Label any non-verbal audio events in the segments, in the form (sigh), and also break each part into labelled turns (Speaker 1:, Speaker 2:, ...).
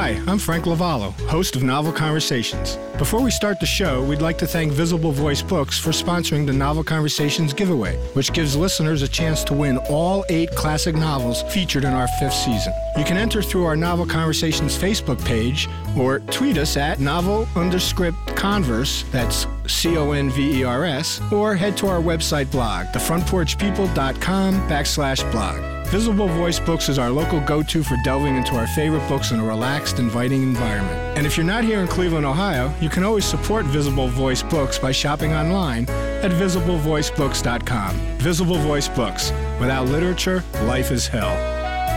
Speaker 1: Hi, I'm Frank Lavallo, host of Novel Conversations. Before we start the show, we'd like to thank Visible Voice Books for sponsoring the Novel Conversations giveaway, which gives listeners a chance to win all eight classic novels featured in our fifth season. You can enter through our Novel Conversations Facebook page or tweet us at novel underscript converse, that's C O N V E R S, or head to our website blog, thefrontporchpeople.com backslash blog. Visible Voice Books is our local go to for delving into our favorite books in a relaxed, inviting environment. And if you're not here in Cleveland, Ohio, you can always support Visible Voice Books by shopping online at visiblevoicebooks.com. Visible Voice Books. Without literature, life is hell.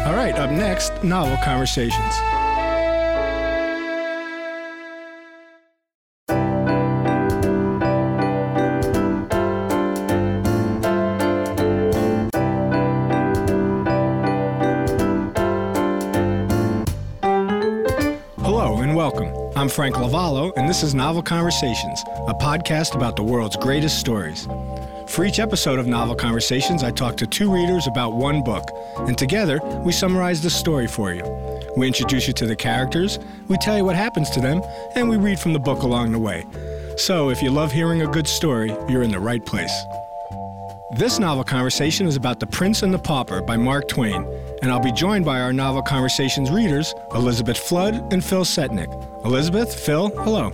Speaker 1: All right, up next, Novel Conversations. I'm Frank Lavallo, and this is Novel Conversations, a podcast about the world's greatest stories. For each episode of Novel Conversations, I talk to two readers about one book, and together we summarize the story for you. We introduce you to the characters, we tell you what happens to them, and we read from the book along the way. So if you love hearing a good story, you're in the right place. This novel conversation is about The Prince and the Pauper by Mark Twain, and I'll be joined by our novel conversations readers, Elizabeth Flood and Phil Setnick. Elizabeth, Phil, hello.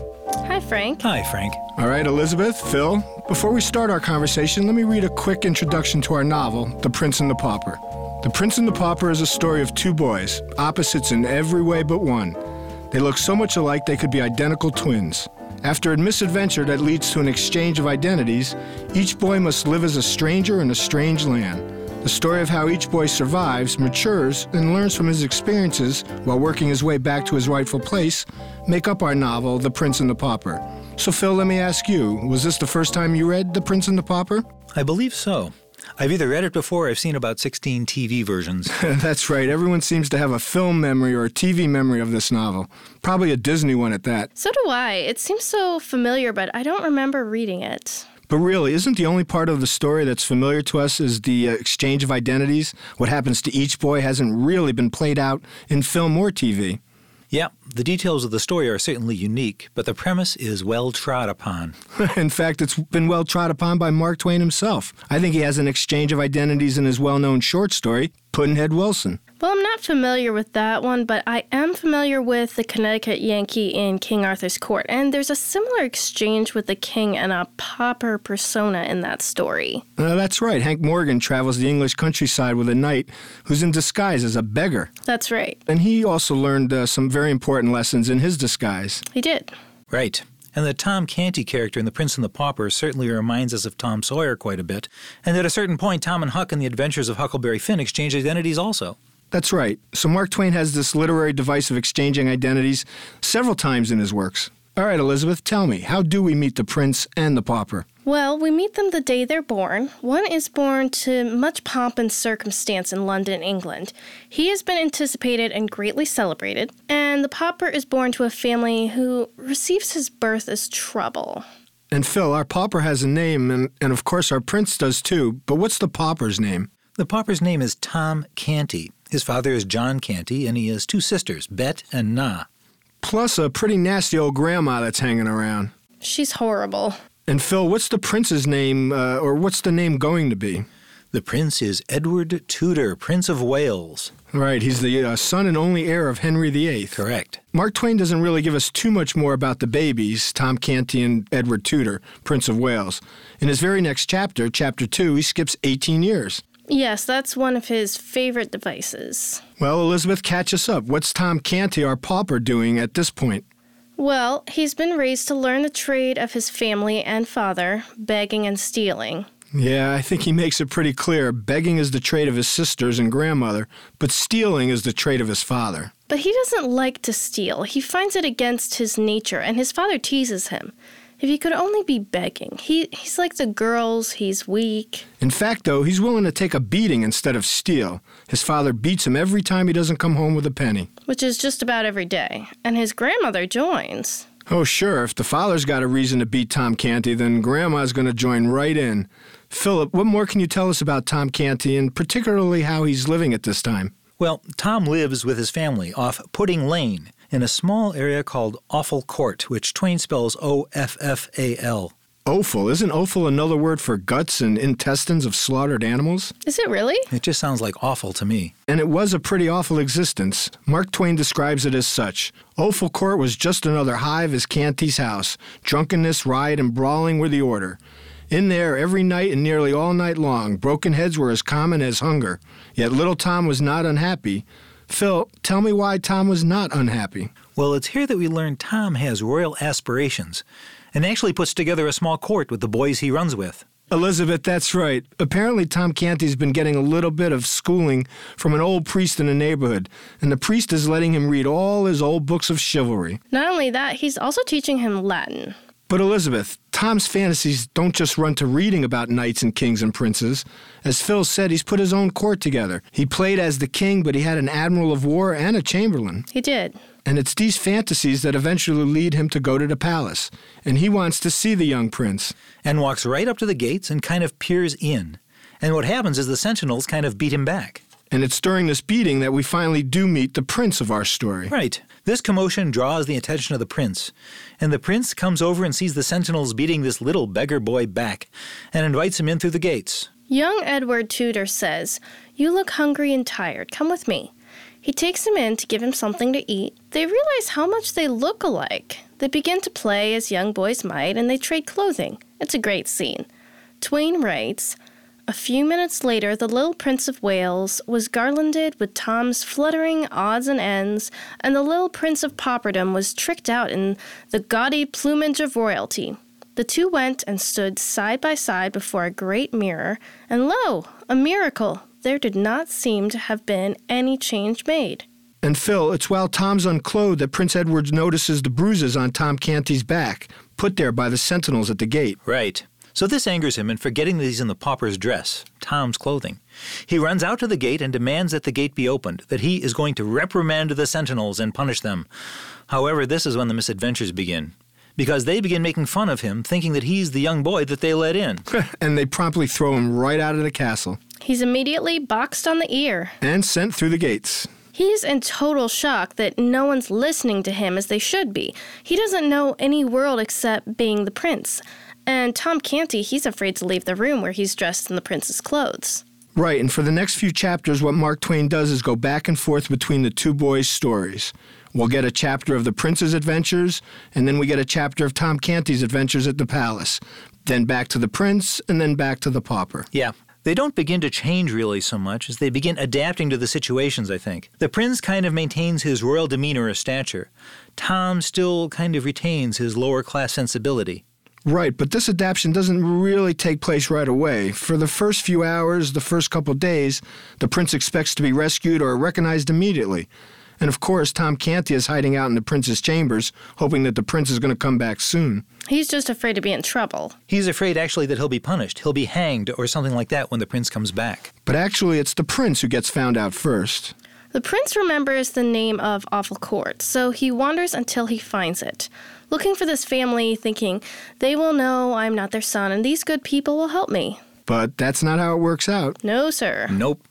Speaker 2: Hi, Frank.
Speaker 3: Hi, Frank.
Speaker 1: All right, Elizabeth, Phil, before we start our conversation, let me read a quick introduction to our novel, The Prince and the Pauper. The Prince and the Pauper is a story of two boys, opposites in every way but one. They look so much alike they could be identical twins. After a misadventure that leads to an exchange of identities, each boy must live as a stranger in a strange land. The story of how each boy survives, matures, and learns from his experiences while working his way back to his rightful place make up our novel, The Prince and the Pauper. So, Phil, let me ask you was this the first time you read The Prince and the Pauper?
Speaker 3: I believe so. I've either read it before or I've seen about 16 TV versions. (laughs)
Speaker 1: That's right. Everyone seems to have a film memory or a TV memory of this novel. Probably a Disney one at that.
Speaker 2: So do I. It seems so familiar, but I don't remember reading it.
Speaker 1: But really, isn't the only part of the story that's familiar to us is the uh, exchange of identities? What happens to each boy hasn't really been played out in film or TV.
Speaker 3: yeah, the details of the story are certainly unique, but the premise is well trod upon. (laughs)
Speaker 1: in fact, it's been well trod upon by Mark Twain himself. I think he has an exchange of identities in his well known short story, Pudd'nhead Wilson.
Speaker 2: Well, I'm not familiar with that one, but I am familiar with the Connecticut Yankee in King Arthur's court, and there's a similar exchange with the king and a pauper persona in that story.
Speaker 1: Uh, that's right. Hank Morgan travels the English countryside with a knight who's in disguise as a beggar.
Speaker 2: That's right.
Speaker 1: And he also learned uh, some very important lessons in his disguise.
Speaker 2: He did.
Speaker 3: Right. And the Tom Canty character in The Prince and the Pauper certainly reminds us of Tom Sawyer quite a bit. And at a certain point, Tom and Huck in the Adventures of Huckleberry Finn exchange identities also.
Speaker 1: That's right. So Mark Twain has this literary device of exchanging identities several times in his works. All right, Elizabeth, tell me, how do we meet the prince and the pauper?
Speaker 2: Well, we meet them the day they're born. One is born to much pomp and circumstance in London, England. He has been anticipated and greatly celebrated. And the pauper is born to a family who receives his birth as trouble.
Speaker 1: And Phil, our pauper has a name, and, and of course our prince does too, but what's the pauper's name?
Speaker 3: The pauper's name is Tom Canty. His father is John Canty, and he has two sisters, Bet and Nan.
Speaker 1: Plus a pretty nasty old grandma that's hanging around.
Speaker 2: She's horrible.
Speaker 1: And Phil, what's the prince's name, uh, or what's the name going to be?
Speaker 3: The prince is Edward Tudor, Prince of Wales.
Speaker 1: Right, he's the uh, son and only heir of Henry VIII.
Speaker 3: Correct.
Speaker 1: Mark Twain doesn't really give us too much more about the babies, Tom Canty and Edward Tudor, Prince of Wales. In his very next chapter, chapter 2, he skips 18 years.
Speaker 2: Yes, that's one of his favorite devices.
Speaker 1: Well, Elizabeth, catch us up. What's Tom Canty, our pauper, doing at this point?
Speaker 2: Well, he's been raised to learn the trade of his family and father, begging and stealing.
Speaker 1: Yeah, I think he makes it pretty clear. Begging is the trade of his sisters and grandmother, but stealing is the trade of his father.
Speaker 2: But he doesn't like to steal. He finds it against his nature, and his father teases him. If he could only be begging. He he's like the girls, he's weak.
Speaker 1: In fact, though, he's willing to take a beating instead of steal. His father beats him every time he doesn't come home with a penny.
Speaker 2: Which is just about every day. And his grandmother joins.
Speaker 1: Oh, sure, if the father's got a reason to beat Tom Canty, then Grandma's going to join right in. Philip, what more can you tell us about Tom Canty and particularly how he's living at this time?
Speaker 3: Well, Tom lives with his family off Pudding Lane in a small area called Offal Court, which Twain spells O F F A L.
Speaker 1: Offal. Isn't offal another word for guts and intestines of slaughtered animals?
Speaker 2: Is it really?
Speaker 3: It just sounds like awful to me.
Speaker 1: And it was a pretty awful existence. Mark Twain describes it as such. Offal Court was just another hive as Canty's house. Drunkenness, riot, and brawling were the order. In there, every night and nearly all night long, broken heads were as common as hunger. Yet little Tom was not unhappy. Phil, tell me why Tom was not unhappy.
Speaker 3: Well, it's here that we learn Tom has royal aspirations and actually puts together a small court with the boys he runs with.
Speaker 1: Elizabeth, that's right. Apparently, Tom Canty's been getting a little bit of schooling from an old priest in the neighborhood, and the priest is letting him read all his old books of chivalry.
Speaker 2: Not only that, he's also teaching him Latin.
Speaker 1: But Elizabeth, Tom's fantasies don't just run to reading about knights and kings and princes. As Phil said, he's put his own court together. He played as the king, but he had an admiral of war and a chamberlain.
Speaker 2: He did.
Speaker 1: And it's these fantasies that eventually lead him to go to the palace. And he wants to see the young prince.
Speaker 3: And walks right up to the gates and kind of peers in. And what happens is the sentinels kind of beat him back.
Speaker 1: And it's during this beating that we finally do meet the prince of our story.
Speaker 3: Right. This commotion draws the attention of the prince, and the prince comes over and sees the sentinels beating this little beggar boy back and invites him in through the gates.
Speaker 2: Young Edward Tudor says, You look hungry and tired. Come with me. He takes him in to give him something to eat. They realize how much they look alike. They begin to play as young boys might, and they trade clothing. It's a great scene. Twain writes, a few minutes later, the little Prince of Wales was garlanded with Tom's fluttering odds and ends, and the little Prince of Pauperdom was tricked out in the gaudy plumage of royalty. The two went and stood side by side before a great mirror, and lo, a miracle! There did not seem to have been any change made.
Speaker 1: And Phil, it's while Tom's unclothed that Prince Edward notices the bruises on Tom Canty's back, put there by the sentinels at the gate.
Speaker 3: Right. So this angers him, and forgetting that he's in the pauper's dress, Tom's clothing, he runs out to the gate and demands that the gate be opened, that he is going to reprimand the sentinels and punish them. However, this is when the misadventures begin. Because they begin making fun of him, thinking that he's the young boy that they let in. (laughs)
Speaker 1: and they promptly throw him right out of the castle.
Speaker 2: He's immediately boxed on the ear
Speaker 1: and sent through the gates.
Speaker 2: He's in total shock that no one's listening to him as they should be. He doesn't know any world except being the prince. And Tom Canty, he's afraid to leave the room where he's dressed in the prince's clothes.
Speaker 1: Right, and for the next few chapters, what Mark Twain does is go back and forth between the two boys' stories. We'll get a chapter of the prince's adventures, and then we get a chapter of Tom Canty's adventures at the palace. Then back to the prince, and then back to the pauper.
Speaker 3: Yeah, they don't begin to change really so much as they begin adapting to the situations, I think. The prince kind of maintains his royal demeanor or stature. Tom still kind of retains his lower class sensibility.
Speaker 1: Right, but this adaptation doesn't really take place right away. For the first few hours, the first couple days, the prince expects to be rescued or recognized immediately. And of course, Tom Canty is hiding out in the prince's chambers, hoping that the prince is going to come back soon.
Speaker 2: He's just afraid to be in trouble.
Speaker 3: He's afraid actually that he'll be punished. He'll be hanged or something like that when the prince comes back.
Speaker 1: But actually, it's the prince who gets found out first.
Speaker 2: The prince remembers the name of Offal Court, so he wanders until he finds it looking for this family, thinking, they will know I'm not their son and these good people will help me.
Speaker 1: But that's not how it works out.
Speaker 2: No, sir.
Speaker 3: Nope.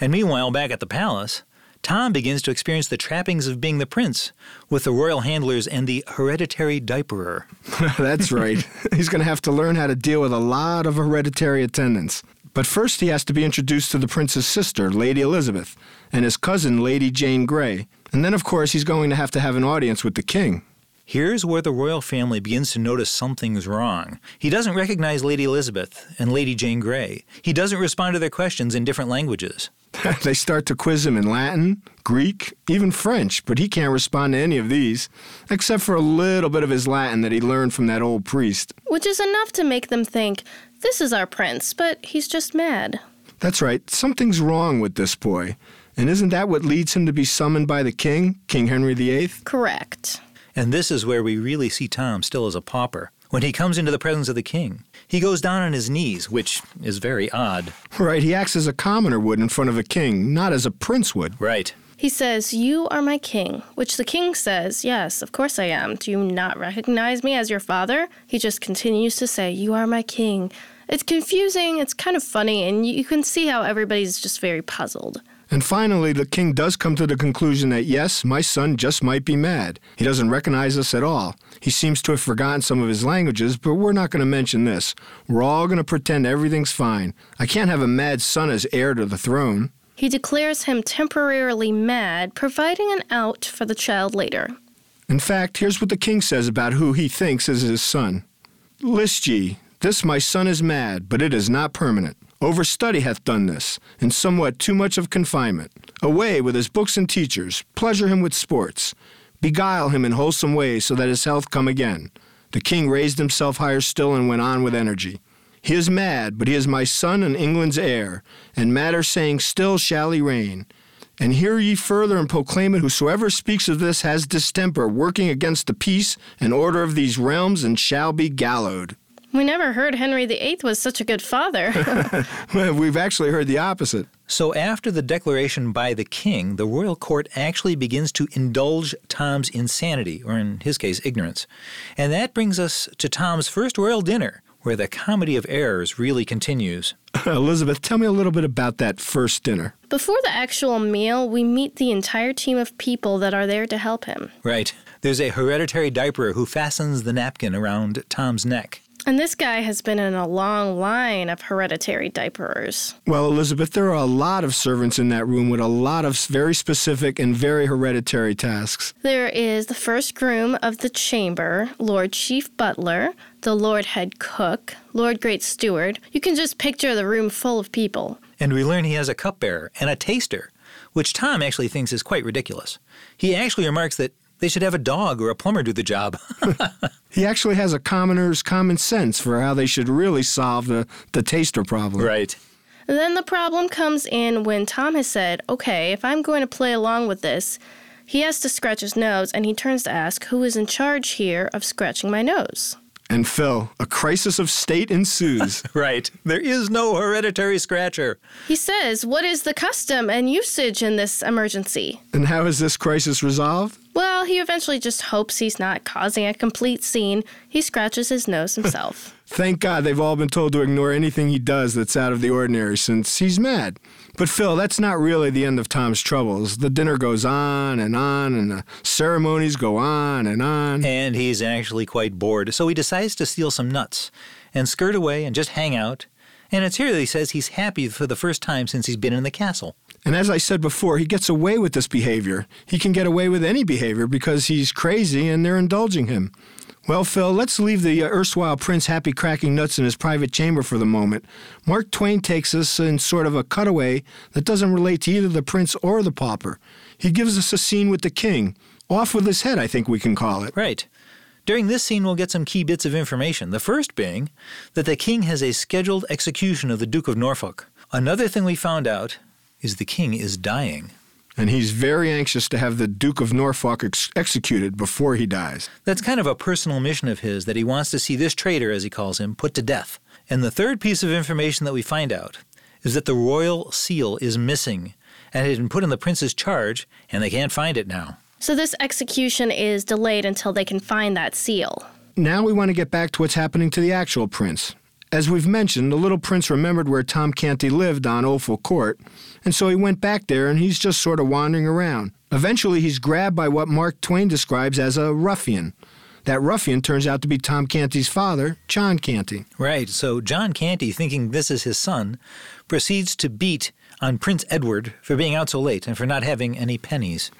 Speaker 3: And meanwhile, back at the palace, Tom begins to experience the trappings of being the prince with the royal handlers and the hereditary diaperer. (laughs)
Speaker 1: That's right. He's going to have to learn how to deal with a lot of hereditary attendants. But first, he has to be introduced to the prince's sister, Lady Elizabeth, and his cousin, Lady Jane Grey. And then, of course, he's going to have to have an audience with the king.
Speaker 3: Here's where the royal family begins to notice something's wrong. He doesn't recognize Lady Elizabeth and Lady Jane Grey. He doesn't respond to their questions in different languages. (laughs)
Speaker 1: they start to quiz him in Latin, Greek, even French, but he can't respond to any of these, except for a little bit of his Latin that he learned from that old priest.
Speaker 2: Which is enough to make them think, this is our prince, but he's just mad.
Speaker 1: That's right, something's wrong with this boy. And isn't that what leads him to be summoned by the king, King Henry VIII?
Speaker 2: Correct.
Speaker 3: And this is where we really see Tom still as a pauper. When he comes into the presence of the king, he goes down on his knees, which is very odd.
Speaker 1: Right, he acts as a commoner would in front of a king, not as a prince would.
Speaker 3: Right.
Speaker 2: He says, You are my king, which the king says, Yes, of course I am. Do you not recognize me as your father? He just continues to say, You are my king. It's confusing, it's kind of funny, and you can see how everybody's just very puzzled.
Speaker 1: And finally, the king does come to the conclusion that yes, my son just might be mad. He doesn't recognize us at all. He seems to have forgotten some of his languages, but we're not going to mention this. We're all going to pretend everything's fine. I can't have a mad son as heir to the throne.
Speaker 2: He declares him temporarily mad, providing an out for the child later.
Speaker 1: In fact, here's what the king says about who he thinks is his son List ye, this my son is mad, but it is not permanent. Overstudy hath done this, and somewhat too much of confinement. Away with his books and teachers, pleasure him with sports, beguile him in wholesome ways so that his health come again. The king raised himself higher still and went on with energy. He is mad, but he is my son and England's heir, and matter saying still shall he reign. And hear ye further and proclaim it whosoever speaks of this has distemper, working against the peace and order of these realms, and shall be gallowed.
Speaker 2: We never heard Henry VIII was such a good father. (laughs) (laughs)
Speaker 1: We've actually heard the opposite.
Speaker 3: So, after the declaration by the king, the royal court actually begins to indulge Tom's insanity, or in his case, ignorance. And that brings us to Tom's first royal dinner, where the comedy of errors really continues. (laughs)
Speaker 1: Elizabeth, tell me a little bit about that first dinner.
Speaker 2: Before the actual meal, we meet the entire team of people that are there to help him.
Speaker 3: Right. There's a hereditary diaperer who fastens the napkin around Tom's neck.
Speaker 2: And this guy has been in a long line of hereditary diaperers.
Speaker 1: Well, Elizabeth, there are a lot of servants in that room with a lot of very specific and very hereditary tasks.
Speaker 2: There is the first groom of the chamber, Lord Chief Butler, the Lord Head Cook, Lord Great Steward. You can just picture the room full of people.
Speaker 3: And we learn he has a cupbearer and a taster, which Tom actually thinks is quite ridiculous. He actually remarks that they should have a dog or a plumber do the job. (laughs)
Speaker 1: he actually has a commoner's common sense for how they should really solve the, the taster problem.
Speaker 3: Right.
Speaker 2: then the problem comes in when Tom has said, okay, if I'm going to play along with this, he has to scratch his nose and he turns to ask, who is in charge here of scratching my nose?
Speaker 1: And Phil, a crisis of state ensues. (laughs)
Speaker 3: right. There is no hereditary scratcher.
Speaker 2: He says, What is the custom and usage in this emergency?
Speaker 1: And how is this crisis resolved?
Speaker 2: Well, he eventually just hopes he's not causing a complete scene. He scratches his nose himself. (laughs)
Speaker 1: Thank God they've all been told to ignore anything he does that's out of the ordinary since he's mad. But Phil, that's not really the end of Tom's troubles. The dinner goes on and on, and the ceremonies go on and on.
Speaker 3: And he's actually quite bored, so he decides to steal some nuts and skirt away and just hang out. And it's here that he says he's happy for the first time since he's been in the castle.
Speaker 1: And as I said before, he gets away with this behavior. He can get away with any behavior because he's crazy and they're indulging him. Well, Phil, let's leave the uh, erstwhile prince happy cracking nuts in his private chamber for the moment. Mark Twain takes us in sort of a cutaway that doesn't relate to either the prince or the pauper. He gives us a scene with the king. Off with his head, I think we can call it.
Speaker 3: Right. During this scene, we'll get some key bits of information. The first being that the king has a scheduled execution of the Duke of Norfolk. Another thing we found out is the king is dying.
Speaker 1: And he's very anxious to have the Duke of Norfolk ex- executed before he dies.
Speaker 3: That's kind of a personal mission of his that he wants to see this traitor, as he calls him, put to death. And the third piece of information that we find out is that the royal seal is missing and it had been put in the prince's charge, and they can't find it now.
Speaker 2: So this execution is delayed until they can find that seal.
Speaker 1: Now we want to get back to what's happening to the actual prince. As we've mentioned, the little prince remembered where Tom Canty lived on Offal Court, and so he went back there and he's just sort of wandering around. Eventually, he's grabbed by what Mark Twain describes as a ruffian. That ruffian turns out to be Tom Canty's father, John Canty.
Speaker 3: Right, so John Canty, thinking this is his son, proceeds to beat on Prince Edward for being out so late and for not having any pennies.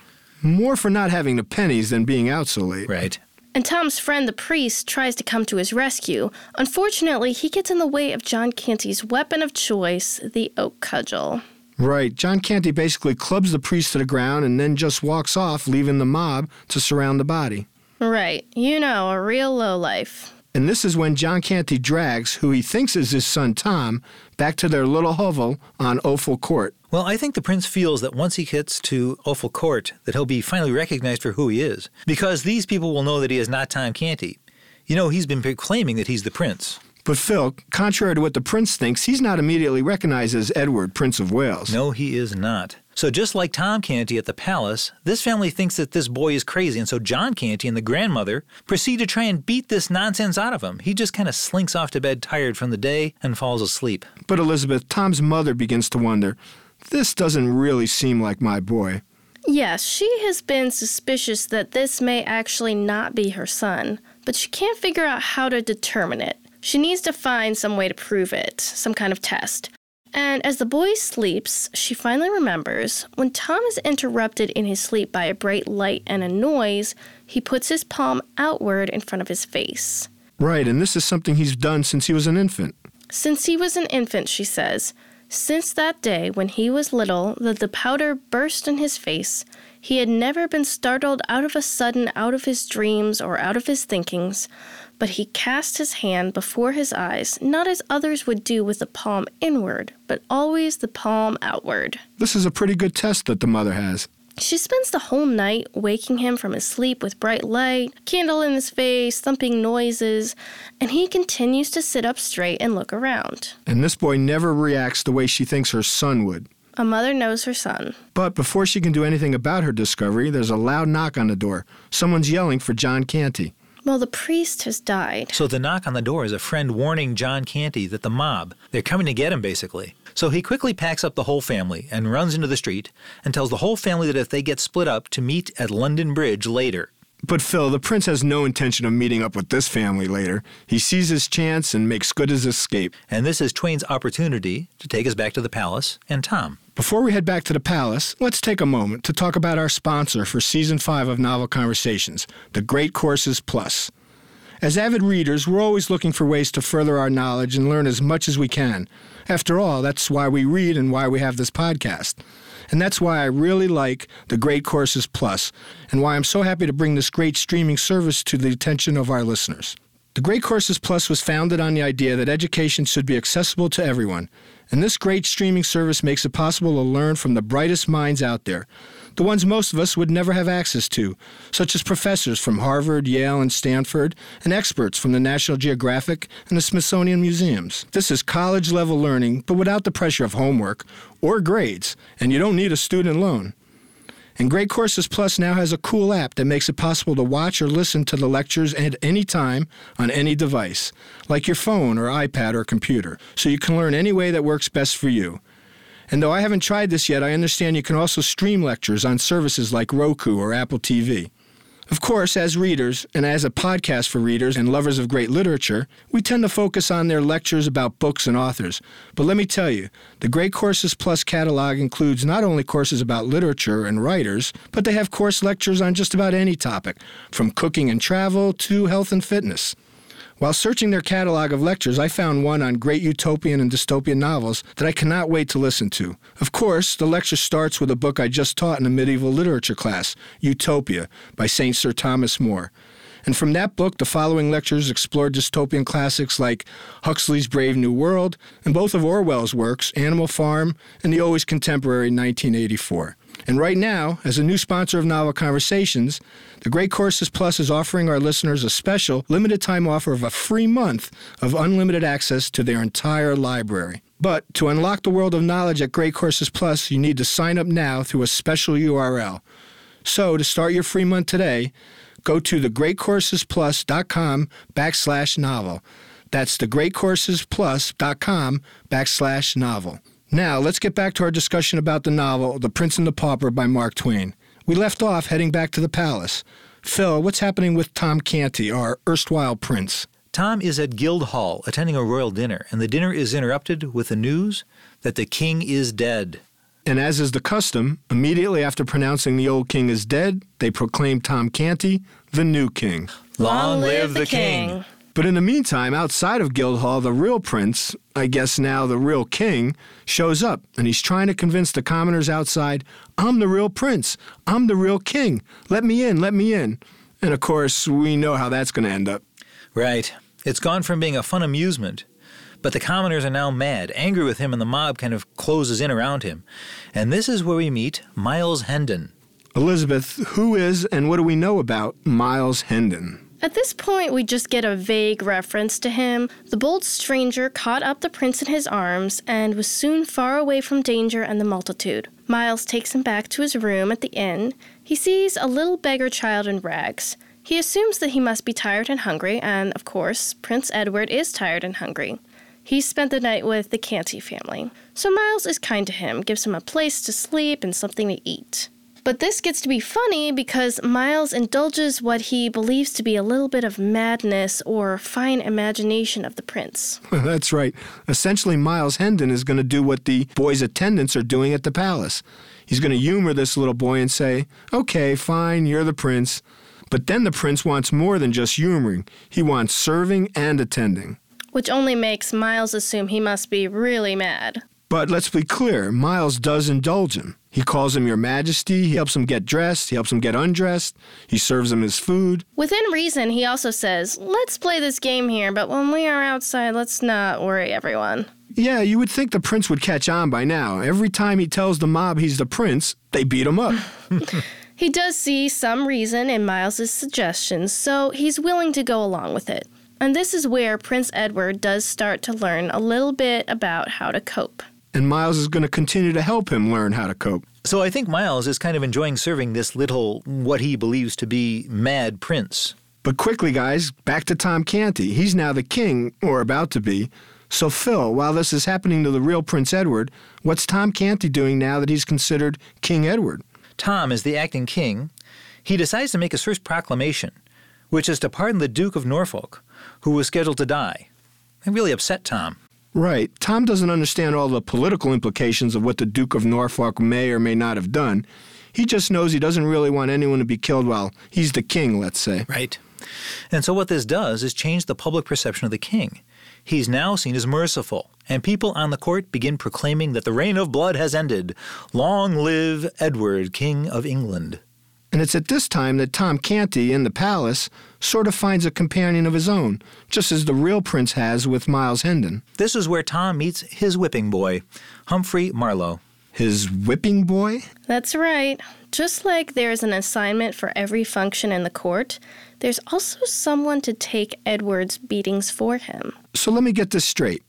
Speaker 1: More for not having the pennies than being out so late.
Speaker 3: Right.
Speaker 2: And Tom's friend, the priest, tries to come to his rescue. Unfortunately, he gets in the way of John Canty's weapon of choice, the oak cudgel.
Speaker 1: Right. John Canty basically clubs the priest to the ground and then just walks off, leaving the mob to surround the body.
Speaker 2: Right. You know, a real lowlife.
Speaker 1: And this is when John Canty drags, who he thinks is his son Tom, back to their little hovel on Offal Court.
Speaker 3: Well, I think the prince feels that once he gets to Offal Court, that he'll be finally recognized for who he is, because these people will know that he is not Tom Canty. You know, he's been proclaiming that he's the prince.
Speaker 1: But Phil, contrary to what the prince thinks, he's not immediately recognized as Edward, Prince of Wales.
Speaker 3: No, he is not. So just like Tom Canty at the palace, this family thinks that this boy is crazy, and so John Canty and the grandmother proceed to try and beat this nonsense out of him. He just kind of slinks off to bed tired from the day and falls asleep.
Speaker 1: But Elizabeth, Tom's mother begins to wonder, this doesn't really seem like my boy.
Speaker 2: Yes, she has been suspicious that this may actually not be her son, but she can't figure out how to determine it. She needs to find some way to prove it, some kind of test. And as the boy sleeps, she finally remembers when Tom is interrupted in his sleep by a bright light and a noise, he puts his palm outward in front of his face.
Speaker 1: Right, and this is something he's done since he was an infant.
Speaker 2: Since he was an infant, she says, since that day when he was little that the powder burst in his face, he had never been startled out of a sudden out of his dreams or out of his thinkings, but he cast his hand before his eyes, not as others would do with the palm inward, but always the palm outward.
Speaker 1: This is a pretty good test that the mother has.
Speaker 2: She spends the whole night waking him from his sleep with bright light, candle in his face, thumping noises, and he continues to sit up straight and look around.
Speaker 1: And this boy never reacts the way she thinks her son would.
Speaker 2: A mother knows her son.
Speaker 1: But before she can do anything about her discovery, there's a loud knock on the door. Someone's yelling for John Canty.
Speaker 2: Well, the priest has died.
Speaker 3: So the knock on the door is a friend warning John Canty that the mob, they're coming to get him basically. So he quickly packs up the whole family and runs into the street and tells the whole family that if they get split up to meet at London Bridge later.
Speaker 1: But Phil, the prince has no intention of meeting up with this family later. He sees his chance and makes good his escape.
Speaker 3: And this is Twain's opportunity to take us back to the palace and Tom.
Speaker 1: Before we head back to the palace, let's take a moment to talk about our sponsor for season 5 of Novel Conversations, the Great Courses Plus. As avid readers, we're always looking for ways to further our knowledge and learn as much as we can. After all, that's why we read and why we have this podcast. And that's why I really like the Great Courses Plus, and why I'm so happy to bring this great streaming service to the attention of our listeners. The Great Courses Plus was founded on the idea that education should be accessible to everyone, and this great streaming service makes it possible to learn from the brightest minds out there the ones most of us would never have access to, such as professors from Harvard, Yale, and Stanford, and experts from the National Geographic and the Smithsonian Museums. This is college level learning, but without the pressure of homework or grades, and you don't need a student loan. And Great Courses Plus now has a cool app that makes it possible to watch or listen to the lectures at any time on any device, like your phone or iPad or computer, so you can learn any way that works best for you. And though I haven't tried this yet, I understand you can also stream lectures on services like Roku or Apple TV. Of course, as readers, and as a podcast for readers and lovers of great literature, we tend to focus on their lectures about books and authors. But let me tell you, the Great Courses Plus catalog includes not only courses about literature and writers, but they have course lectures on just about any topic, from cooking and travel to health and fitness. While searching their catalog of lectures, I found one on great utopian and dystopian novels that I cannot wait to listen to. Of course, the lecture starts with a book I just taught in a medieval literature class, Utopia, by St. Sir Thomas More. And from that book, the following lectures explore dystopian classics like Huxley's Brave New World and both of Orwell's works, Animal Farm and the always contemporary 1984. And right now, as a new sponsor of Novel Conversations, the Great Courses Plus is offering our listeners a special limited time offer of a free month of unlimited access to their entire library. But to unlock the world of knowledge at Great Courses Plus, you need to sign up now through a special URL. So to start your free month today, go to thegreatcoursesplus.com backslash novel. That's thegreatcoursesplus.com backslash novel. Now, let's get back to our discussion about the novel The Prince and the Pauper by Mark Twain. We left off heading back to the palace. Phil, what's happening with Tom Canty, our erstwhile prince?
Speaker 3: Tom is at Guildhall attending a royal dinner, and the dinner is interrupted with the news that the king is dead.
Speaker 1: And as is the custom, immediately after pronouncing the old king is dead, they proclaim Tom Canty the new king.
Speaker 3: Long live the king.
Speaker 1: But in the meantime, outside of Guildhall, the real prince, I guess now the real king, shows up and he's trying to convince the commoners outside, I'm the real prince. I'm the real king. Let me in, let me in. And of course, we know how that's going to end up.
Speaker 3: Right. It's gone from being a fun amusement, but the commoners are now mad, angry with him, and the mob kind of closes in around him. And this is where we meet Miles Hendon.
Speaker 1: Elizabeth, who is and what do we know about Miles Hendon?
Speaker 2: At this point, we just get a vague reference to him. The bold stranger caught up the prince in his arms and was soon far away from danger and the multitude. Miles takes him back to his room at the inn. He sees a little beggar child in rags. He assumes that he must be tired and hungry, and of course, Prince Edward is tired and hungry. He spent the night with the Canty family. So Miles is kind to him, gives him a place to sleep and something to eat. But this gets to be funny because Miles indulges what he believes to be a little bit of madness or fine imagination of the prince. (laughs)
Speaker 1: That's right. Essentially, Miles Hendon is going to do what the boy's attendants are doing at the palace. He's going to humor this little boy and say, Okay, fine, you're the prince. But then the prince wants more than just humoring, he wants serving and attending.
Speaker 2: Which only makes Miles assume he must be really mad.
Speaker 1: But let's be clear Miles does indulge him. He calls him Your Majesty, he helps him get dressed, he helps him get undressed, he serves him his food.
Speaker 2: Within reason, he also says, Let's play this game here, but when we are outside, let's not worry everyone.
Speaker 1: Yeah, you would think the prince would catch on by now. Every time he tells the mob he's the prince, they beat him up. (laughs) (laughs)
Speaker 2: he does see some reason in Miles's suggestions, so he's willing to go along with it. And this is where Prince Edward does start to learn a little bit about how to cope
Speaker 1: and Miles is going to continue to help him learn how to cope.
Speaker 3: So I think Miles is kind of enjoying serving this little, what he believes to be mad prince.
Speaker 1: But quickly, guys, back to Tom Canty. He's now the king, or about to be. So, Phil, while this is happening to the real Prince Edward, what's Tom Canty doing now that he's considered King Edward?
Speaker 3: Tom is the acting king. He decides to make his first proclamation, which is to pardon the Duke of Norfolk, who was scheduled to die. It really upset Tom.
Speaker 1: Right. Tom doesn't understand all the political implications of what the Duke of Norfolk may or may not have done. He just knows he doesn't really want anyone to be killed while he's the king, let's say.
Speaker 3: Right. And so what this does is change the public perception of the king. He's now seen as merciful, and people on the court begin proclaiming that the reign of blood has ended. Long live Edward, King of England.
Speaker 1: And it's at this time that Tom Canty, in the palace, sort of finds a companion of his own, just as the real prince has with Miles Hendon.
Speaker 3: This is where Tom meets his whipping boy, Humphrey Marlowe.
Speaker 1: His whipping boy?
Speaker 2: That's right. Just like there's an assignment for every function in the court, there's also someone to take Edward's beatings for him.
Speaker 1: So let me get this straight.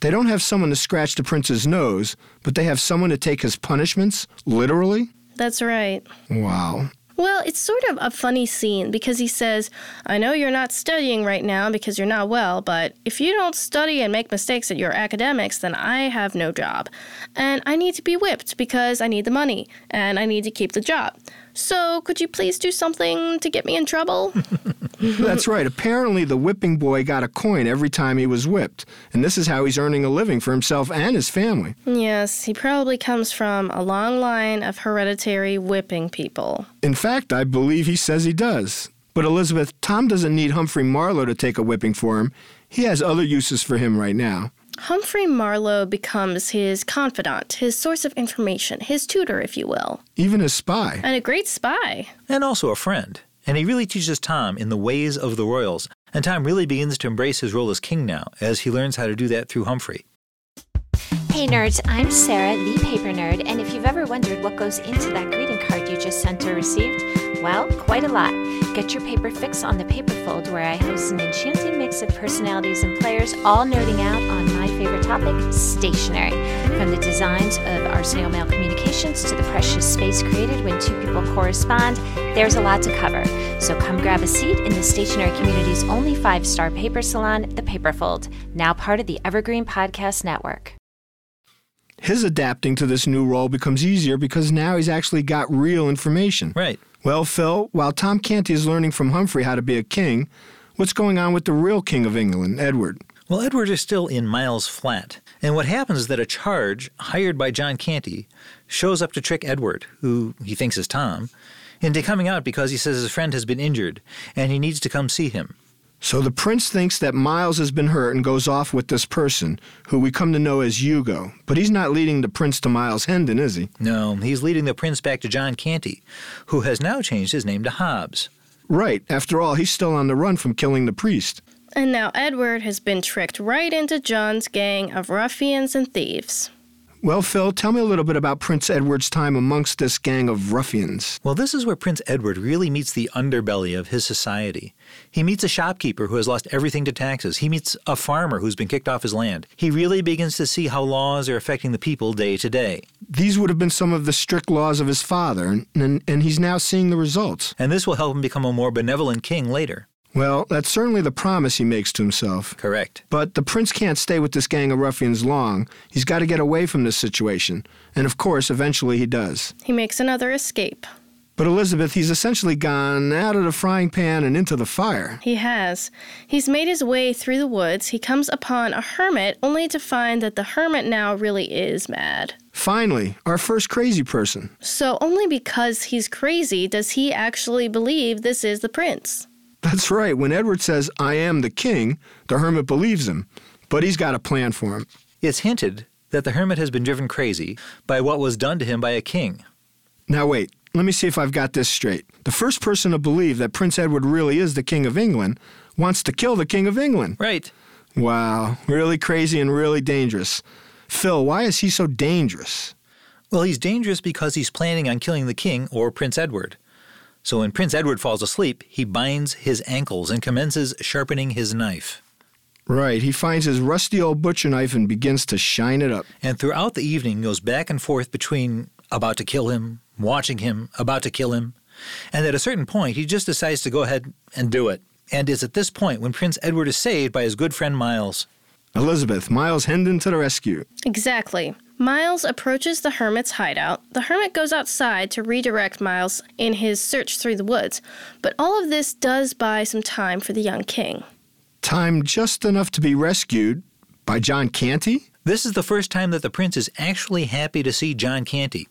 Speaker 1: They don't have someone to scratch the prince's nose, but they have someone to take his punishments, literally?
Speaker 2: That's right.
Speaker 1: Wow.
Speaker 2: Well, it's sort of a funny scene because he says, I know you're not studying right now because you're not well, but if you don't study and make mistakes at your academics, then I have no job. And I need to be whipped because I need the money and I need to keep the job. So, could you please do something to get me in trouble? (laughs)
Speaker 1: That's right. Apparently, the whipping boy got a coin every time he was whipped, and this is how he's earning a living for himself and his family.
Speaker 2: Yes, he probably comes from a long line of hereditary whipping people.
Speaker 1: In fact, I believe he says he does. But Elizabeth, Tom doesn't need Humphrey Marlowe to take a whipping for him. He has other uses for him right now.
Speaker 2: Humphrey Marlowe becomes his confidant, his source of information, his tutor, if you will.
Speaker 1: Even a spy.
Speaker 2: And a great spy.
Speaker 3: And also a friend. And he really teaches Tom in the ways of the royals. And Tom really begins to embrace his role as king now, as he learns how to do that through Humphrey.
Speaker 4: Hey nerds, I'm Sarah, the paper nerd, and if you've ever wondered what goes into that greeting card you just sent or received, well, quite a lot. Get your paper fix on the paper fold, where I host an enchanting mix of personalities and players, all nerding out on my favorite topic, stationery. From the designs of our snail mail communications to the precious space created when two people correspond, there's a lot to cover. So come grab a seat in the stationery community's only five star paper salon, the Paperfold, now part of the Evergreen Podcast Network.
Speaker 1: His adapting to this new role becomes easier because now he's actually got real information.
Speaker 3: Right.
Speaker 1: Well, Phil, while Tom Canty is learning from Humphrey how to be a king, what's going on with the real King of England, Edward?
Speaker 3: Well, Edward is still in Miles Flat. And what happens is that a charge hired by John Canty shows up to trick Edward, who he thinks is Tom, into coming out because he says his friend has been injured and he needs to come see him.
Speaker 1: So the prince thinks that Miles has been hurt and goes off with this person, who we come to know as Hugo. But he's not leading the prince to Miles Hendon, is he?
Speaker 3: No, he's leading the prince back to John Canty, who has now changed his name to Hobbs.
Speaker 1: Right. After all, he's still on the run from killing the priest.
Speaker 2: And now Edward has been tricked right into John's gang of ruffians and thieves.
Speaker 1: Well, Phil, tell me a little bit about Prince Edward's time amongst this gang of ruffians.
Speaker 3: Well, this is where Prince Edward really meets the underbelly of his society. He meets a shopkeeper who has lost everything to taxes. He meets a farmer who's been kicked off his land. He really begins to see how laws are affecting the people day to day.
Speaker 1: These would have been some of the strict laws of his father, and, and, and he's now seeing the results.
Speaker 3: And this will help him become a more benevolent king later.
Speaker 1: Well, that's certainly the promise he makes to himself.
Speaker 3: Correct.
Speaker 1: But the prince can't stay with this gang of ruffians long. He's got to get away from this situation. And of course, eventually he does.
Speaker 2: He makes another escape.
Speaker 1: But Elizabeth, he's essentially gone out of the frying pan and into the fire.
Speaker 2: He has. He's made his way through the woods. He comes upon a hermit, only to find that the hermit now really is mad.
Speaker 1: Finally, our first crazy person.
Speaker 2: So, only because he's crazy does he actually believe this is the prince.
Speaker 1: That's right. When Edward says, I am the king, the hermit believes him. But he's got a plan for him.
Speaker 3: It's hinted that the hermit has been driven crazy by what was done to him by a king.
Speaker 1: Now, wait. Let me see if I've got this straight. The first person to believe that Prince Edward really is the King of England wants to kill the King of England.
Speaker 3: Right.
Speaker 1: Wow. Really crazy and really dangerous. Phil, why is he so dangerous?
Speaker 3: Well, he's dangerous because he's planning on killing the king or Prince Edward. So when Prince Edward falls asleep, he binds his ankles and commences sharpening his knife.
Speaker 1: Right, he finds his rusty old butcher knife and begins to shine it up.
Speaker 3: And throughout the evening goes back and forth between about to kill him, watching him, about to kill him. And at a certain point, he just decides to go ahead and do it. And it's at this point when Prince Edward is saved by his good friend Miles.
Speaker 1: Elizabeth, Miles Hendon to the rescue.
Speaker 2: Exactly. Miles approaches the hermit's hideout. The hermit goes outside to redirect Miles in his search through the woods, but all of this does buy some time for the young king.
Speaker 1: Time just enough to be rescued by John Canty?
Speaker 3: This is the first time that the prince is actually happy to see John Canty.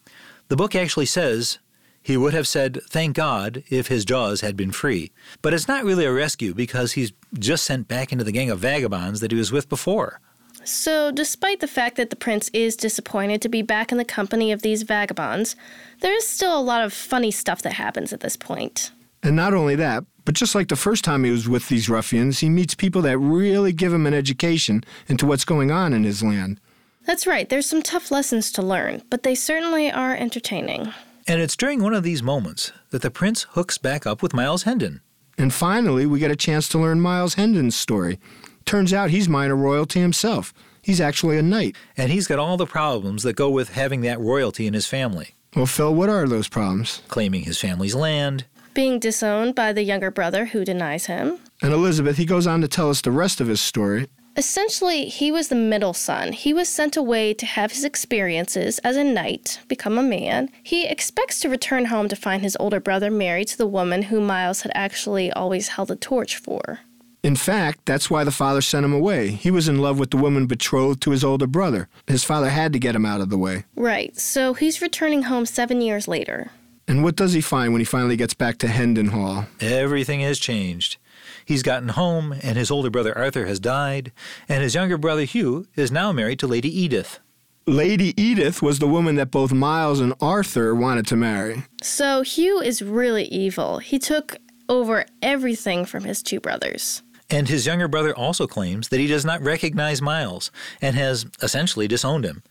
Speaker 3: The book actually says he would have said, Thank God, if his jaws had been free. But it's not really a rescue because he's just sent back into the gang of vagabonds that he was with before.
Speaker 2: So, despite the fact that the prince is disappointed to be back in the company of these vagabonds, there is still a lot of funny stuff that happens at this point.
Speaker 1: And not only that, but just like the first time he was with these ruffians, he meets people that really give him an education into what's going on in his land.
Speaker 2: That's right, there's some tough lessons to learn, but they certainly are entertaining.
Speaker 3: And it's during one of these moments that the prince hooks back up with Miles Hendon.
Speaker 1: And finally, we get a chance to learn Miles Hendon's story. Turns out he's minor royalty himself. He's actually a knight.
Speaker 3: And he's got all the problems that go with having that royalty in his family.
Speaker 1: Well, Phil, what are those problems?
Speaker 3: Claiming his family's land,
Speaker 2: Being disowned by the younger brother who denies him.
Speaker 1: And Elizabeth, he goes on to tell us the rest of his story.
Speaker 2: Essentially, he was the middle son. He was sent away to have his experiences as a knight, become a man. He expects to return home to find his older brother married to the woman who Miles had actually always held a torch for.
Speaker 1: In fact, that's why the father sent him away. He was in love with the woman betrothed to his older brother. His father had to get him out of the way.
Speaker 2: Right, so he's returning home seven years later.
Speaker 1: And what does he find when he finally gets back to Hendon Hall?
Speaker 3: everything has changed. He's gotten home, and his older brother Arthur has died, and his younger brother Hugh is now married to Lady Edith.
Speaker 1: Lady Edith was the woman that both Miles and Arthur wanted to marry.
Speaker 2: So Hugh is really evil. He took over everything from his two brothers.
Speaker 3: And his younger brother also claims that he does not recognize Miles and has essentially disowned him.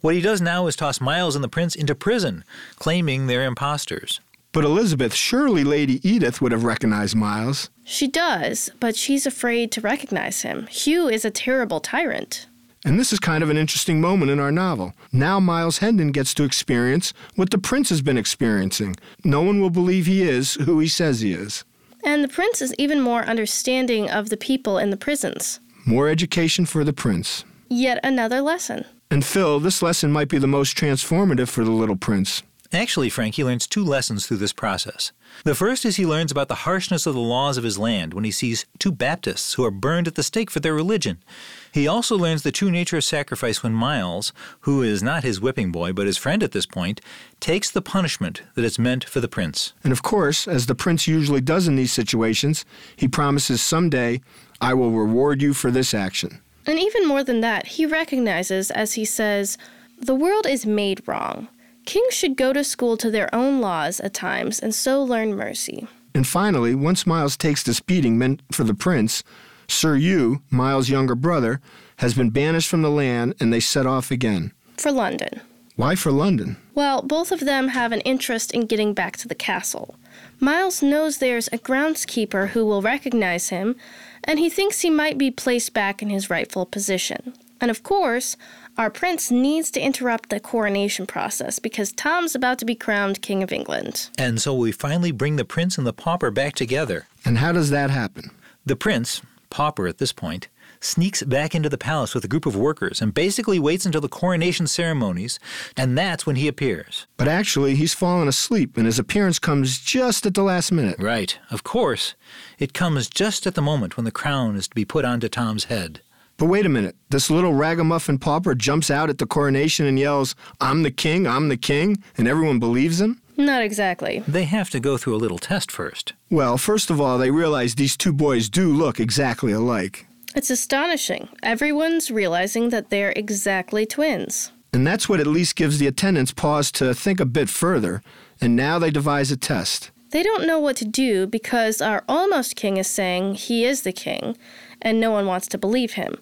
Speaker 3: What he does now is toss Miles and the prince into prison, claiming they're impostors.
Speaker 1: But Elizabeth, surely Lady Edith would have recognized Miles.
Speaker 2: She does, but she's afraid to recognize him. Hugh is a terrible tyrant.
Speaker 1: And this is kind of an interesting moment in our novel. Now Miles Hendon gets to experience what the prince has been experiencing. No one will believe he is who he says he is.
Speaker 2: And the prince is even more understanding of the people in the prisons.
Speaker 1: More education for the prince.
Speaker 2: Yet another lesson.
Speaker 1: And Phil, this lesson might be the most transformative for the little prince.
Speaker 3: Actually, Frank, he learns two lessons through this process. The first is he learns about the harshness of the laws of his land when he sees two Baptists who are burned at the stake for their religion. He also learns the true nature of sacrifice when Miles, who is not his whipping boy but his friend at this point, takes the punishment that is meant for the prince.
Speaker 1: And of course, as the prince usually does in these situations, he promises someday, I will reward you for this action.
Speaker 2: And even more than that, he recognizes, as he says, the world is made wrong. Kings should go to school to their own laws at times and so learn mercy.
Speaker 1: And finally, once Miles takes this speeding meant for the prince, Sir Hugh, Miles' younger brother, has been banished from the land and they set off again.
Speaker 2: For London.
Speaker 1: Why for London?
Speaker 2: Well, both of them have an interest in getting back to the castle. Miles knows there's a groundskeeper who will recognize him, and he thinks he might be placed back in his rightful position. And of course, our prince needs to interrupt the coronation process because Tom's about to be crowned King of England.
Speaker 3: And so we finally bring the prince and the pauper back together.
Speaker 1: And how does that happen?
Speaker 3: The prince, pauper at this point, sneaks back into the palace with a group of workers and basically waits until the coronation ceremonies, and that's when he appears.
Speaker 1: But actually, he's fallen asleep and his appearance comes just at the last minute.
Speaker 3: Right, of course. It comes just at the moment when the crown is to be put onto Tom's head.
Speaker 1: But wait a minute. This little ragamuffin pauper jumps out at the coronation and yells, I'm the king, I'm the king, and everyone believes him?
Speaker 2: Not exactly.
Speaker 3: They have to go through a little test first.
Speaker 1: Well, first of all, they realize these two boys do look exactly alike.
Speaker 2: It's astonishing. Everyone's realizing that they're exactly twins.
Speaker 1: And that's what at least gives the attendants pause to think a bit further. And now they devise a test.
Speaker 2: They don't know what to do because our almost king is saying he is the king, and no one wants to believe him.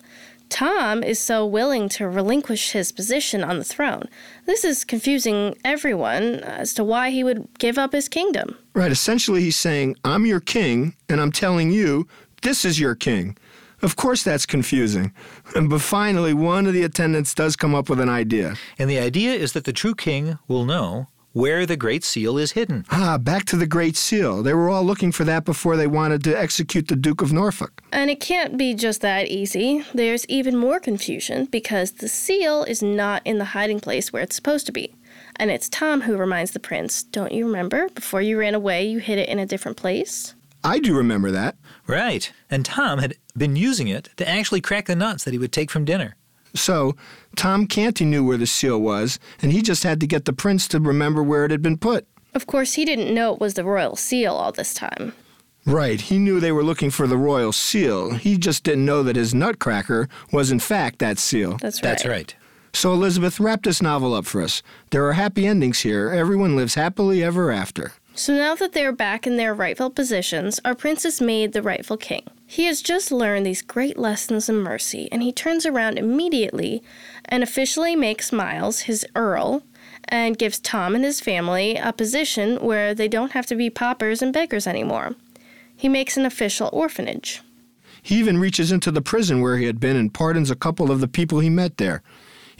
Speaker 2: Tom is so willing to relinquish his position on the throne. This is confusing everyone as to why he would give up his kingdom.
Speaker 1: Right, essentially, he's saying, I'm your king, and I'm telling you, this is your king. Of course, that's confusing. (laughs) But finally, one of the attendants does come up with an idea.
Speaker 3: And the idea is that the true king will know where the Great Seal is hidden.
Speaker 1: Ah, back to the Great Seal. They were all looking for that before they wanted to execute the Duke of Norfolk.
Speaker 2: And it can't be just that easy. There's even more confusion because the seal is not in the hiding place where it's supposed to be. And it's Tom who reminds the prince, Don't you remember? Before you ran away, you hid it in a different place?
Speaker 1: I do remember that.
Speaker 3: Right. And Tom had been using it to actually crack the nuts that he would take from dinner.
Speaker 1: So, Tom Canty knew where the seal was, and he just had to get the prince to remember where it had been put.
Speaker 2: Of course, he didn't know it was the royal seal all this time.
Speaker 1: Right, he knew they were looking for the royal seal. He just didn't know that his nutcracker was, in fact, that seal.
Speaker 2: That's right.
Speaker 3: That's right.
Speaker 1: So, Elizabeth, wrap this novel up for us. There are happy endings here. Everyone lives happily ever after.
Speaker 2: So now that they're back in their rightful positions, our prince is made the rightful king. He has just learned these great lessons in mercy, and he turns around immediately and officially makes Miles his earl and gives Tom and his family a position where they don't have to be paupers and beggars anymore. He makes an official orphanage.
Speaker 1: He even reaches into the prison where he had been and pardons a couple of the people he met there.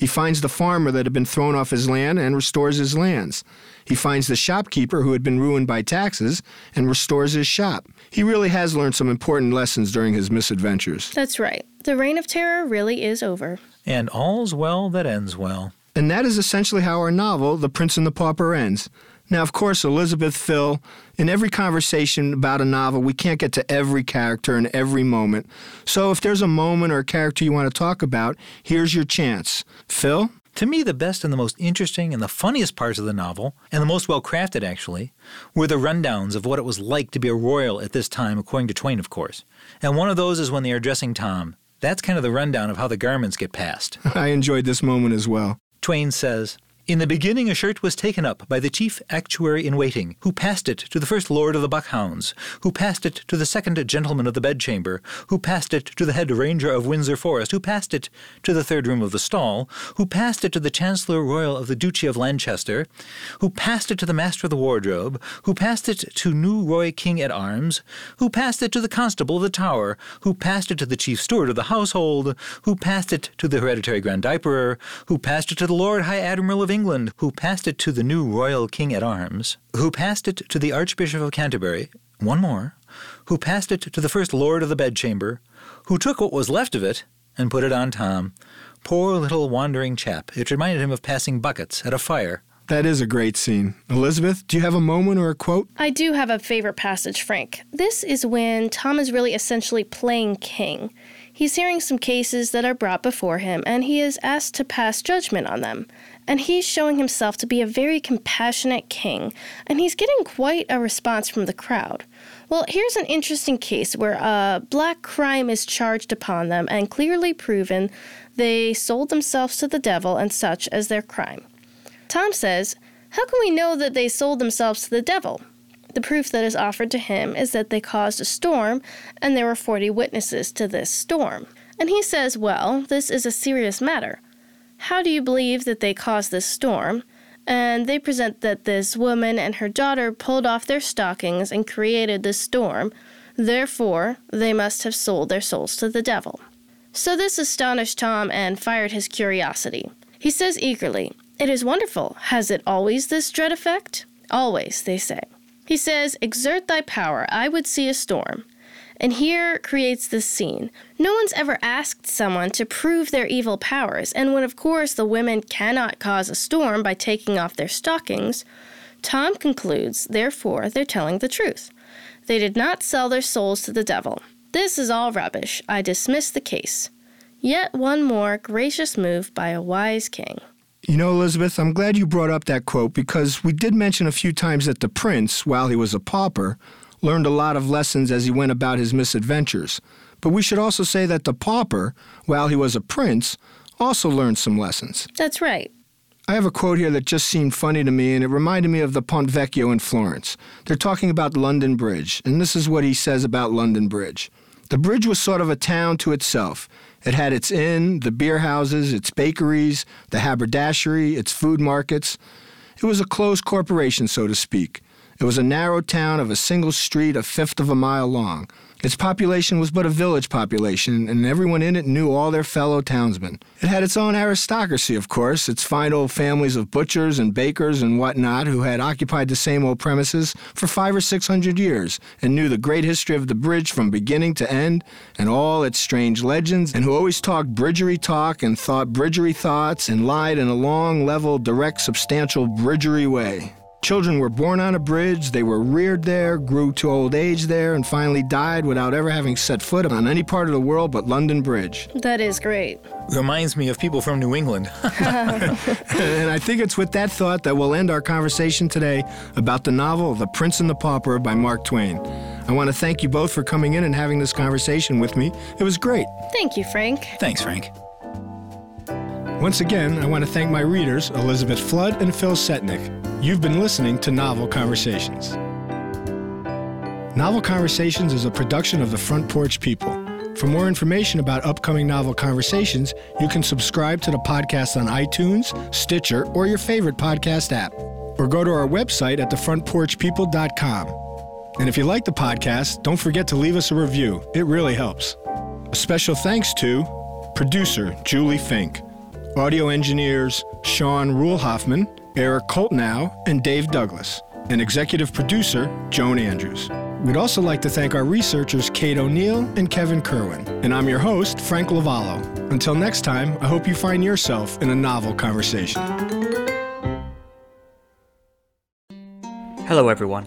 Speaker 1: He finds the farmer that had been thrown off his land and restores his lands. He finds the shopkeeper who had been ruined by taxes and restores his shop. He really has learned some important lessons during his misadventures.
Speaker 2: That's right. The reign of terror really is over.
Speaker 3: And all's well that ends well.
Speaker 1: And that is essentially how our novel, The Prince and the Pauper, ends. Now, of course, Elizabeth, Phil, in every conversation about a novel, we can't get to every character in every moment. So if there's a moment or a character you want to talk about, here's your chance. Phil?
Speaker 3: To me, the best and the most interesting and the funniest parts of the novel, and the most well crafted actually, were the rundowns of what it was like to be a royal at this time, according to Twain, of course. And one of those is when they are dressing Tom. That's kind of the rundown of how the garments get passed. (laughs)
Speaker 1: I enjoyed this moment as well.
Speaker 3: Twain says, in the beginning, a shirt was taken up by the chief equerry in waiting, who passed it to the first lord of the buckhounds, who passed it to the second gentleman of the bedchamber, who passed it to the head ranger of Windsor Forest, who passed it to the third groom of the stole, who passed it to the chancellor royal of the duchy of Lancaster, who passed it to the master of the wardrobe, who passed it to Norroy King at arms, who passed it to the constable of the tower, who passed it to the chief steward of the household, who passed it to the hereditary grand diaperer, who passed it to the lord high admiral of England England, who passed it to the new royal king at arms, who passed it to the Archbishop of Canterbury, one more, who passed it to the first lord of the bedchamber, who took what was left of it and put it on Tom. Poor little wandering chap. It reminded him of passing buckets at a fire.
Speaker 1: That is a great scene. Elizabeth, do you have a moment or a quote?
Speaker 2: I do have a favorite passage, Frank. This is when Tom is really essentially playing king. He's hearing some cases that are brought before him, and he is asked to pass judgment on them and he's showing himself to be a very compassionate king, and he's getting quite a response from the crowd. Well, here's an interesting case where a black crime is charged upon them and clearly proven they sold themselves to the devil and such as their crime. Tom says, How can we know that they sold themselves to the devil? The proof that is offered to him is that they caused a storm, and there were 40 witnesses to this storm. And he says, Well, this is a serious matter. How do you believe that they caused this storm? And they present that this woman and her daughter pulled off their stockings and created this storm. Therefore, they must have sold their souls to the devil. So this astonished Tom and fired his curiosity. He says eagerly, It is wonderful. Has it always this dread effect? Always, they say. He says, Exert thy power, I would see a storm. And here creates this scene. No one's ever asked someone to prove their evil powers, and when, of course, the women cannot cause a storm by taking off their stockings, Tom concludes, therefore, they're telling the truth. They did not sell their souls to the devil. This is all rubbish. I dismiss the case. Yet one more gracious move by a wise king.
Speaker 1: You know, Elizabeth, I'm glad you brought up that quote because we did mention a few times that the prince, while he was a pauper, learned a lot of lessons as he went about his misadventures. But we should also say that the pauper, while he was a prince, also learned some lessons.
Speaker 2: That's right.
Speaker 1: I have a quote here that just seemed funny to me, and it reminded me of the Ponte Vecchio in Florence. They're talking about London Bridge, and this is what he says about London Bridge. The bridge was sort of a town to itself. It had its inn, the beer houses, its bakeries, the haberdashery, its food markets. It was a closed corporation, so to speak. It was a narrow town of a single street a fifth of a mile long. Its population was but a village population, and everyone in it knew all their fellow townsmen. It had its own aristocracy, of course, its fine old families of butchers and bakers and whatnot who had occupied the same old premises for five or six hundred years and knew the great history of the bridge from beginning to end and all its strange legends, and who always talked bridgery talk and thought bridgery thoughts and lied in a long, level, direct, substantial bridgery way. Children were born on a bridge, they were reared there, grew to old age there, and finally died without ever having set foot on any part of the world but London Bridge.
Speaker 2: That is great.
Speaker 3: Reminds me of people from New England. (laughs)
Speaker 1: and I think it's with that thought that we'll end our conversation today about the novel The Prince and the Pauper by Mark Twain. I want to thank you both for coming in and having this conversation with me. It was great.
Speaker 2: Thank you, Frank.
Speaker 3: Thanks, Frank.
Speaker 1: Once again, I want to thank my readers, Elizabeth Flood and Phil Setnick. You've been listening to Novel Conversations. Novel Conversations is a production of the Front Porch People. For more information about upcoming novel conversations, you can subscribe to the podcast on iTunes, Stitcher, or your favorite podcast app. Or go to our website at thefrontporchpeople.com. And if you like the podcast, don't forget to leave us a review. It really helps. A special thanks to producer Julie Fink, audio engineers Sean Ruhlhoffman, Eric Koltnow, and Dave Douglas, and executive producer Joan Andrews. We'd also like to thank our researchers Kate O'Neill and Kevin Kerwin. And I'm your host, Frank Lavallo. Until next time, I hope you find yourself in a novel conversation.
Speaker 5: Hello, everyone.